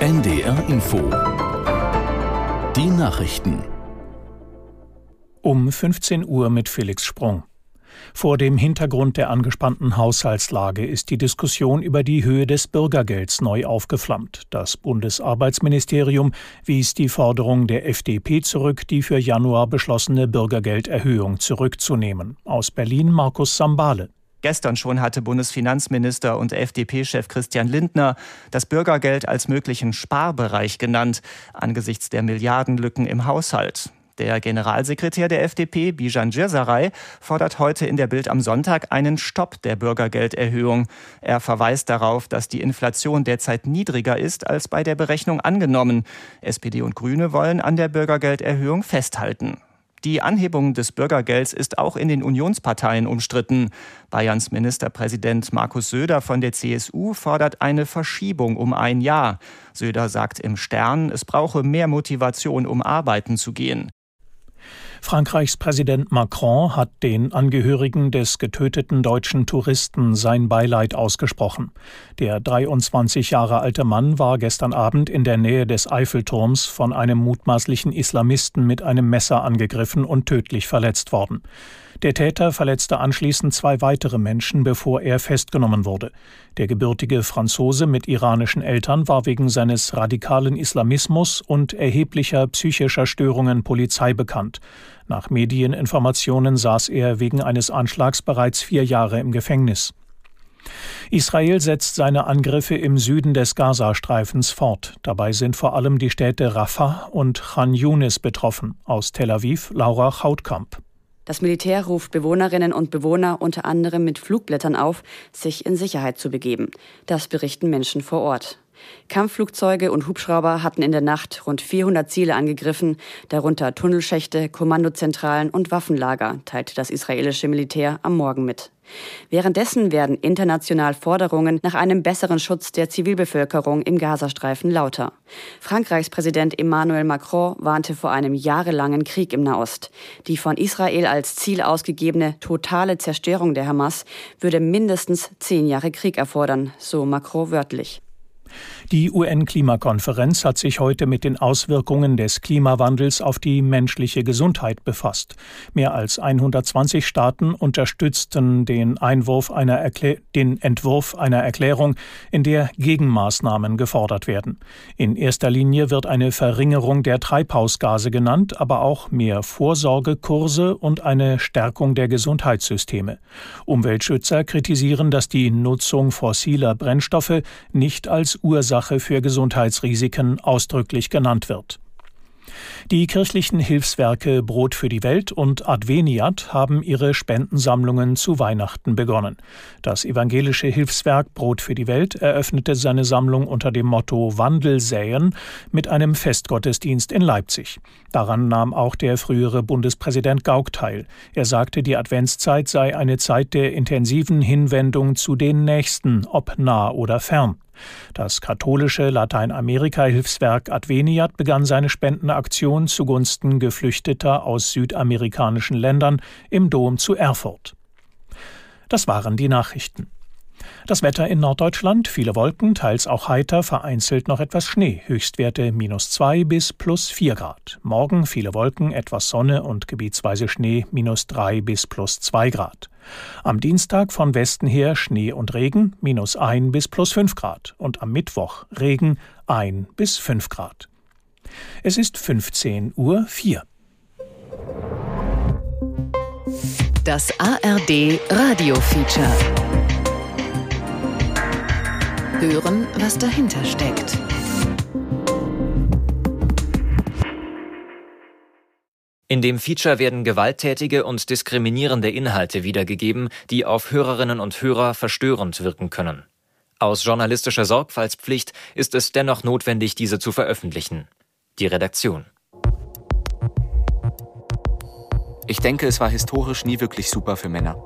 NDR Info. Die Nachrichten. Um 15 Uhr mit Felix Sprung. Vor dem Hintergrund der angespannten Haushaltslage ist die Diskussion über die Höhe des Bürgergelds neu aufgeflammt. Das Bundesarbeitsministerium wies die Forderung der FDP zurück, die für Januar beschlossene Bürgergelderhöhung zurückzunehmen. Aus Berlin Markus Sambale. Gestern schon hatte Bundesfinanzminister und FDP-Chef Christian Lindner das Bürgergeld als möglichen Sparbereich genannt, angesichts der Milliardenlücken im Haushalt. Der Generalsekretär der FDP, Bijan Djirsaray, fordert heute in der Bild am Sonntag einen Stopp der Bürgergelderhöhung. Er verweist darauf, dass die Inflation derzeit niedriger ist als bei der Berechnung angenommen. SPD und Grüne wollen an der Bürgergelderhöhung festhalten. Die Anhebung des Bürgergelds ist auch in den Unionsparteien umstritten. Bayerns Ministerpräsident Markus Söder von der CSU fordert eine Verschiebung um ein Jahr. Söder sagt im Stern, es brauche mehr Motivation, um arbeiten zu gehen. Frankreichs Präsident Macron hat den Angehörigen des getöteten deutschen Touristen sein Beileid ausgesprochen. Der 23 Jahre alte Mann war gestern Abend in der Nähe des Eiffelturms von einem mutmaßlichen Islamisten mit einem Messer angegriffen und tödlich verletzt worden. Der Täter verletzte anschließend zwei weitere Menschen, bevor er festgenommen wurde. Der gebürtige Franzose mit iranischen Eltern war wegen seines radikalen Islamismus und erheblicher psychischer Störungen Polizei bekannt. Nach Medieninformationen saß er wegen eines Anschlags bereits vier Jahre im Gefängnis. Israel setzt seine Angriffe im Süden des Gazastreifens fort. Dabei sind vor allem die Städte Rafah und Khan Yunis betroffen. Aus Tel Aviv Laura Chautkamp. Das Militär ruft Bewohnerinnen und Bewohner unter anderem mit Flugblättern auf, sich in Sicherheit zu begeben. Das berichten Menschen vor Ort. Kampfflugzeuge und Hubschrauber hatten in der Nacht rund 400 Ziele angegriffen, darunter Tunnelschächte, Kommandozentralen und Waffenlager, teilte das israelische Militär am Morgen mit. Währenddessen werden international Forderungen nach einem besseren Schutz der Zivilbevölkerung im Gazastreifen lauter. Frankreichs Präsident Emmanuel Macron warnte vor einem jahrelangen Krieg im Nahost. Die von Israel als Ziel ausgegebene totale Zerstörung der Hamas würde mindestens zehn Jahre Krieg erfordern, so Macron wörtlich. Die UN-Klimakonferenz hat sich heute mit den Auswirkungen des Klimawandels auf die menschliche Gesundheit befasst. Mehr als 120 Staaten unterstützten den, einer den Entwurf einer Erklärung, in der Gegenmaßnahmen gefordert werden. In erster Linie wird eine Verringerung der Treibhausgase genannt, aber auch mehr Vorsorgekurse und eine Stärkung der Gesundheitssysteme. Umweltschützer kritisieren, dass die Nutzung fossiler Brennstoffe nicht als Ursache für Gesundheitsrisiken ausdrücklich genannt wird. Die kirchlichen Hilfswerke Brot für die Welt und Adveniat haben ihre Spendensammlungen zu Weihnachten begonnen. Das evangelische Hilfswerk Brot für die Welt eröffnete seine Sammlung unter dem Motto Wandel säen mit einem Festgottesdienst in Leipzig. Daran nahm auch der frühere Bundespräsident Gauck teil. Er sagte, die Adventszeit sei eine Zeit der intensiven Hinwendung zu den Nächsten, ob nah oder fern. Das katholische Lateinamerika-Hilfswerk Adveniat begann seine Spendenaktion zugunsten Geflüchteter aus südamerikanischen Ländern im Dom zu Erfurt. Das waren die Nachrichten. Das Wetter in Norddeutschland, viele Wolken, teils auch heiter, vereinzelt noch etwas Schnee, Höchstwerte minus zwei bis plus vier Grad. Morgen viele Wolken, etwas Sonne und gebietsweise Schnee, minus drei bis plus zwei Grad. Am Dienstag von Westen her Schnee und Regen, minus ein bis plus fünf Grad. Und am Mittwoch Regen, ein bis fünf Grad. Es ist 15 Uhr. Das ARD Radio Feature. Hören, was dahinter steckt. In dem Feature werden gewalttätige und diskriminierende Inhalte wiedergegeben, die auf Hörerinnen und Hörer verstörend wirken können. Aus journalistischer Sorgfaltspflicht ist es dennoch notwendig, diese zu veröffentlichen. Die Redaktion. Ich denke, es war historisch nie wirklich super für Männer.